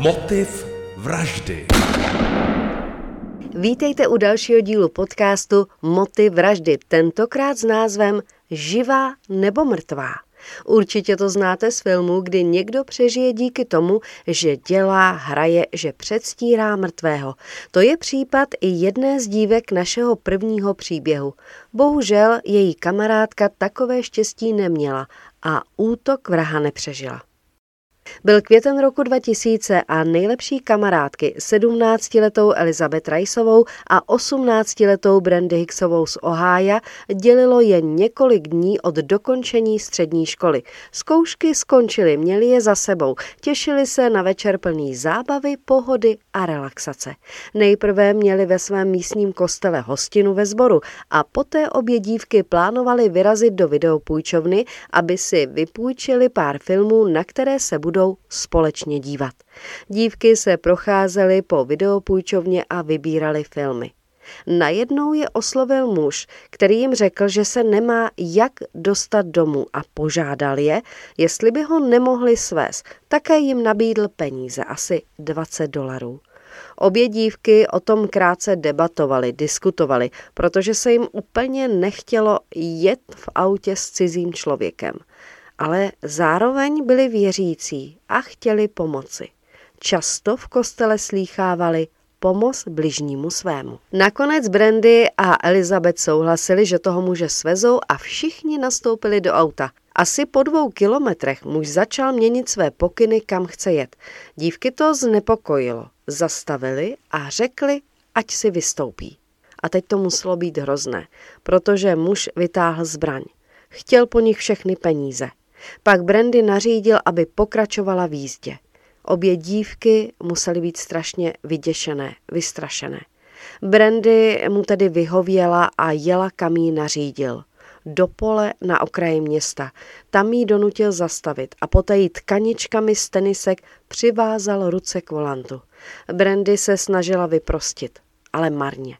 Motiv vraždy. Vítejte u dalšího dílu podcastu Motiv vraždy, tentokrát s názvem Živá nebo mrtvá. Určitě to znáte z filmu, kdy někdo přežije díky tomu, že dělá, hraje, že předstírá mrtvého. To je případ i jedné z dívek našeho prvního příběhu. Bohužel její kamarádka takové štěstí neměla a útok vraha nepřežila. Byl květen roku 2000 a nejlepší kamarádky 17-letou Elizabeth Riceovou a 18-letou Brandy Hicksovou z Ohája dělilo jen několik dní od dokončení střední školy. Zkoušky skončily, měli je za sebou, těšili se na večer plný zábavy, pohody a relaxace. Nejprve měli ve svém místním kostele hostinu ve sboru a poté obě dívky plánovali vyrazit do videopůjčovny, aby si vypůjčili pár filmů, na které se budou budou společně dívat. Dívky se procházely po videopůjčovně a vybírali filmy. Najednou je oslovil muž, který jim řekl, že se nemá jak dostat domů a požádal je, jestli by ho nemohli svést. Také jim nabídl peníze, asi 20 dolarů. Obě dívky o tom krátce debatovali, diskutovali, protože se jim úplně nechtělo jet v autě s cizím člověkem ale zároveň byli věřící a chtěli pomoci. Často v kostele slýchávali pomoc bližnímu svému. Nakonec Brandy a Elizabeth souhlasili, že toho muže svezou a všichni nastoupili do auta. Asi po dvou kilometrech muž začal měnit své pokyny, kam chce jet. Dívky to znepokojilo. Zastavili a řekli, ať si vystoupí. A teď to muselo být hrozné, protože muž vytáhl zbraň. Chtěl po nich všechny peníze. Pak Brandy nařídil, aby pokračovala v jízdě. Obě dívky musely být strašně vyděšené, vystrašené. Brandy mu tedy vyhověla a jela, kam jí nařídil. Do pole na okraji města. Tam jí donutil zastavit a poté jí tkaničkami z tenisek přivázal ruce k volantu. Brandy se snažila vyprostit, ale marně.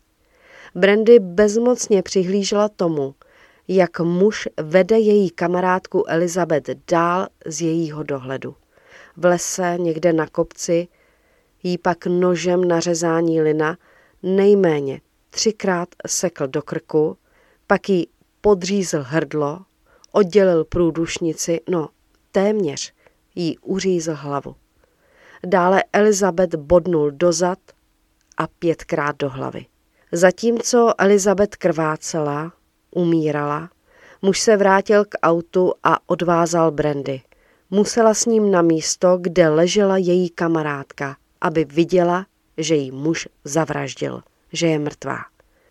Brandy bezmocně přihlížela tomu, jak muž vede její kamarádku Elizabeth dál z jejího dohledu. V lese někde na kopci jí pak nožem na řezání lina nejméně třikrát sekl do krku, pak jí podřízl hrdlo, oddělil průdušnici, no téměř jí uřízl hlavu. Dále Elizabeth bodnul dozad a pětkrát do hlavy. Zatímco Elizabeth krvácela, umírala, muž se vrátil k autu a odvázal Brandy. Musela s ním na místo, kde ležela její kamarádka, aby viděla, že jí muž zavraždil, že je mrtvá.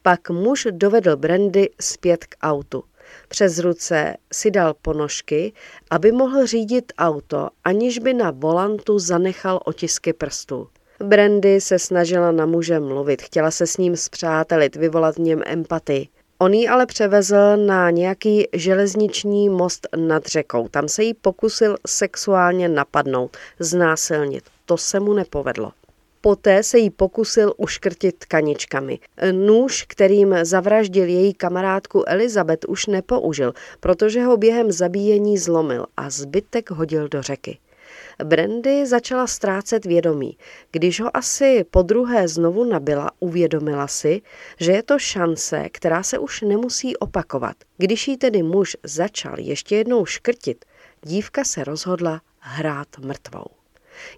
Pak muž dovedl Brandy zpět k autu. Přes ruce si dal ponožky, aby mohl řídit auto, aniž by na volantu zanechal otisky prstů. Brandy se snažila na muže mluvit, chtěla se s ním zpřátelit, vyvolat v něm empatii. On ji ale převezl na nějaký železniční most nad řekou. Tam se jí pokusil sexuálně napadnout, znásilnit. To se mu nepovedlo. Poté se jí pokusil uškrtit tkaničkami. Nůž, kterým zavraždil její kamarádku Elizabeth, už nepoužil, protože ho během zabíjení zlomil a zbytek hodil do řeky. Brandy začala ztrácet vědomí. Když ho asi po druhé znovu nabila, uvědomila si, že je to šance, která se už nemusí opakovat. Když jí tedy muž začal ještě jednou škrtit, dívka se rozhodla hrát mrtvou.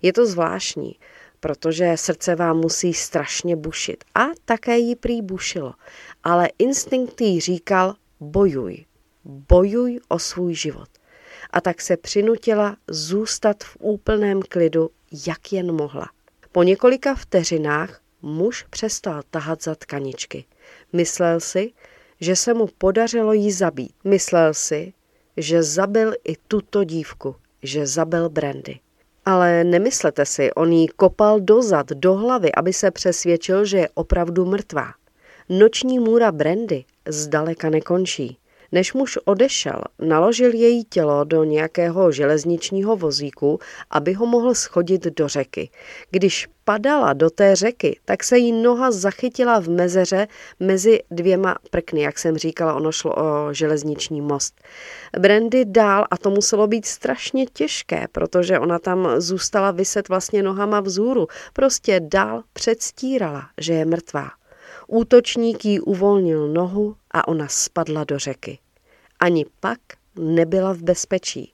Je to zvláštní, protože srdce vám musí strašně bušit a také jí prý bušilo, ale instinkt jí říkal bojuj, bojuj o svůj život a tak se přinutila zůstat v úplném klidu, jak jen mohla. Po několika vteřinách muž přestal tahat za tkaničky. Myslel si, že se mu podařilo jí zabít. Myslel si, že zabil i tuto dívku, že zabil Brandy. Ale nemyslete si, on jí kopal dozad, do hlavy, aby se přesvědčil, že je opravdu mrtvá. Noční můra Brandy zdaleka nekončí. Než muž odešel, naložil její tělo do nějakého železničního vozíku, aby ho mohl schodit do řeky. Když padala do té řeky, tak se jí noha zachytila v mezeře mezi dvěma prkny, jak jsem říkala, ono šlo o železniční most. Brandy dál, a to muselo být strašně těžké, protože ona tam zůstala vyset vlastně nohama vzhůru, prostě dál předstírala, že je mrtvá. Útočník jí uvolnil nohu a ona spadla do řeky. Ani pak nebyla v bezpečí.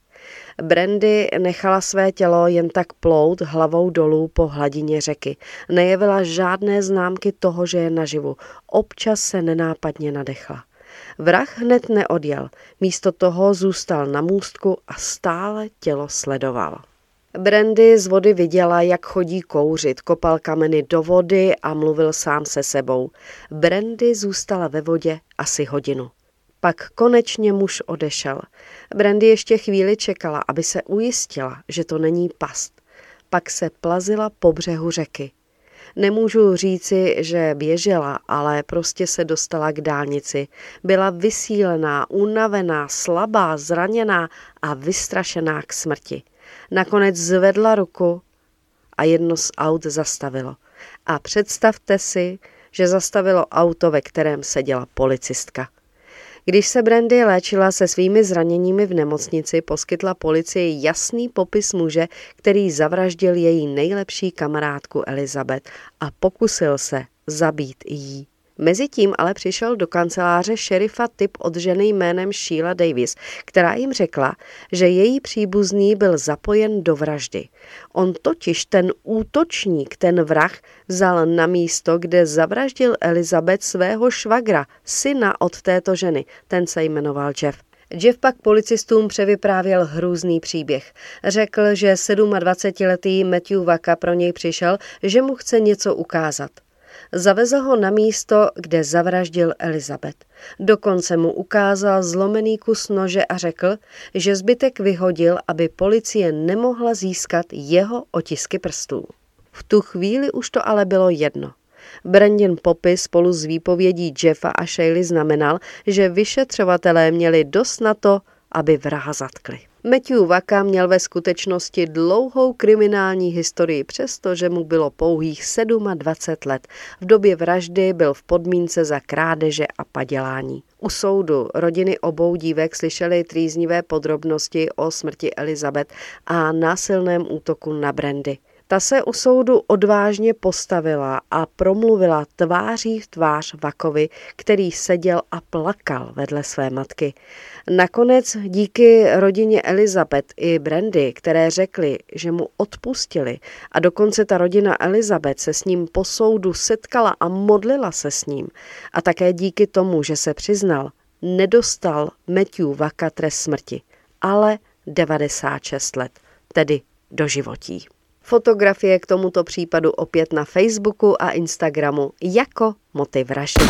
Brandy nechala své tělo jen tak plout hlavou dolů po hladině řeky. Nejevila žádné známky toho, že je naživu. Občas se nenápadně nadechla. Vrah hned neodjel, místo toho zůstal na můstku a stále tělo sledoval. Brandy z vody viděla, jak chodí kouřit, kopal kameny do vody a mluvil sám se sebou. Brandy zůstala ve vodě asi hodinu. Pak konečně muž odešel. Brandy ještě chvíli čekala, aby se ujistila, že to není past. Pak se plazila po břehu řeky. Nemůžu říci, že běžela, ale prostě se dostala k dálnici. Byla vysílená, unavená, slabá, zraněná a vystrašená k smrti. Nakonec zvedla ruku a jedno z aut zastavilo. A představte si, že zastavilo auto, ve kterém seděla policistka. Když se Brandy léčila se svými zraněními v nemocnici, poskytla policii jasný popis muže, který zavraždil její nejlepší kamarádku Elizabeth a pokusil se zabít jí. Mezitím ale přišel do kanceláře šerifa typ od ženy jménem Sheila Davis, která jim řekla, že její příbuzný byl zapojen do vraždy. On totiž ten útočník, ten vrah, vzal na místo, kde zavraždil Elizabeth svého švagra, syna od této ženy. Ten se jmenoval Jeff. Jeff pak policistům převyprávěl hrůzný příběh. Řekl, že 27-letý Matthew Vaka pro něj přišel, že mu chce něco ukázat. Zavezl ho na místo, kde zavraždil Elizabeth. Dokonce mu ukázal zlomený kus nože a řekl, že zbytek vyhodil, aby policie nemohla získat jeho otisky prstů. V tu chvíli už to ale bylo jedno. Brandon popis spolu s výpovědí Jeffa a Shaley znamenal, že vyšetřovatelé měli dost na to, aby vraha zatkli. Matthew Vaka měl ve skutečnosti dlouhou kriminální historii, přestože mu bylo pouhých 27 let. V době vraždy byl v podmínce za krádeže a padělání. U soudu rodiny obou dívek slyšely trýznivé podrobnosti o smrti Elizabeth a násilném útoku na Brandy. Ta se u soudu odvážně postavila a promluvila tváří v tvář Vakovi, který seděl a plakal vedle své matky. Nakonec díky rodině Elizabeth i Brandy, které řekli, že mu odpustili a dokonce ta rodina Elizabeth se s ním po soudu setkala a modlila se s ním a také díky tomu, že se přiznal, nedostal Matthew Vaka trest smrti, ale 96 let, tedy do životí. Fotografie k tomuto případu opět na Facebooku a Instagramu jako motiv vraždy.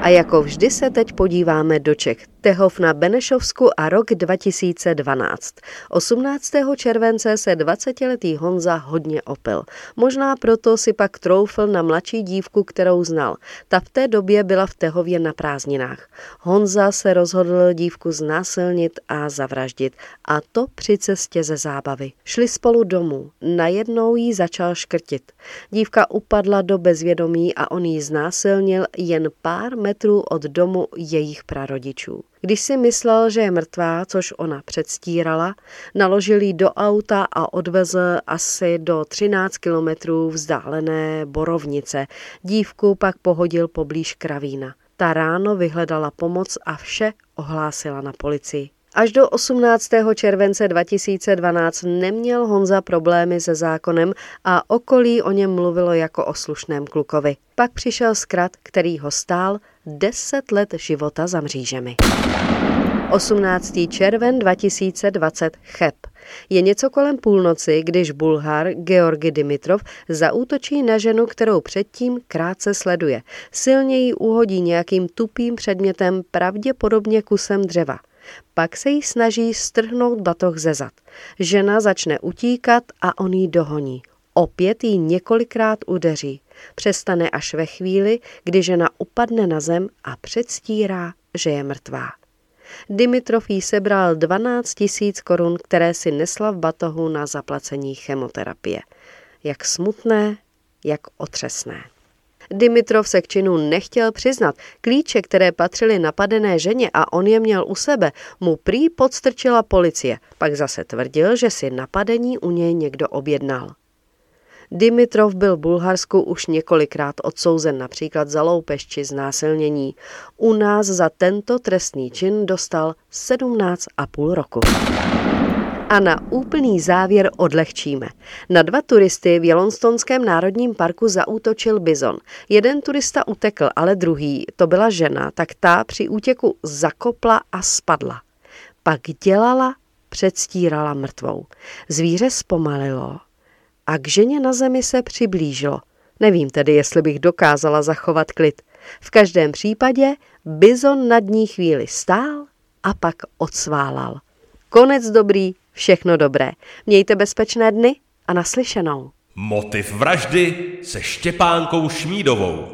A jako vždy se teď podíváme do Čech. Tehov na Benešovsku a rok 2012. 18. července se 20-letý Honza hodně opil. Možná proto si pak troufl na mladší dívku, kterou znal. Ta v té době byla v Tehově na prázdninách. Honza se rozhodl dívku znásilnit a zavraždit. A to při cestě ze zábavy. Šli spolu domů. Najednou jí začal škrtit. Dívka upadla do bezvědomí a on ji znásilnil jen pár metrů od domu jejich prarodičů. Když si myslel, že je mrtvá, což ona předstírala, naložil ji do auta a odvezl asi do 13 kilometrů vzdálené borovnice. Dívku pak pohodil poblíž kravína. Ta ráno vyhledala pomoc a vše ohlásila na policii. Až do 18. července 2012 neměl Honza problémy se zákonem a okolí o něm mluvilo jako o slušném klukovi. Pak přišel zkrat, který ho stál 10 let života za mřížemi. 18. červen 2020 Cheb. Je něco kolem půlnoci, když Bulhar Georgi Dimitrov zaútočí na ženu, kterou předtím krátce sleduje. Silně ji uhodí nějakým tupým předmětem, pravděpodobně kusem dřeva. Pak se jí snaží strhnout batoh ze zad. Žena začne utíkat a on ji dohoní. Opět ji několikrát udeří. Přestane až ve chvíli, kdy žena upadne na zem a předstírá, že je mrtvá. Dimitrov jí sebral 12 tisíc korun, které si nesla v batohu na zaplacení chemoterapie. Jak smutné, jak otřesné. Dimitrov se k činu nechtěl přiznat. Klíče, které patřily napadené ženě a on je měl u sebe, mu prý podstrčila policie. Pak zase tvrdil, že si napadení u něj někdo objednal. Dimitrov byl v Bulharsku už několikrát odsouzen například za loupež či znásilnění. U nás za tento trestný čin dostal 17,5 roku. A na úplný závěr odlehčíme. Na dva turisty v Jelonstonském národním parku zaútočil bizon. Jeden turista utekl, ale druhý, to byla žena, tak ta při útěku zakopla a spadla. Pak dělala, předstírala mrtvou. Zvíře zpomalilo a k ženě na zemi se přiblížilo. Nevím tedy, jestli bych dokázala zachovat klid. V každém případě bizon nad ní chvíli stál a pak odsválal. Konec dobrý, všechno dobré. Mějte bezpečné dny a naslyšenou. Motiv vraždy se Štěpánkou Šmídovou.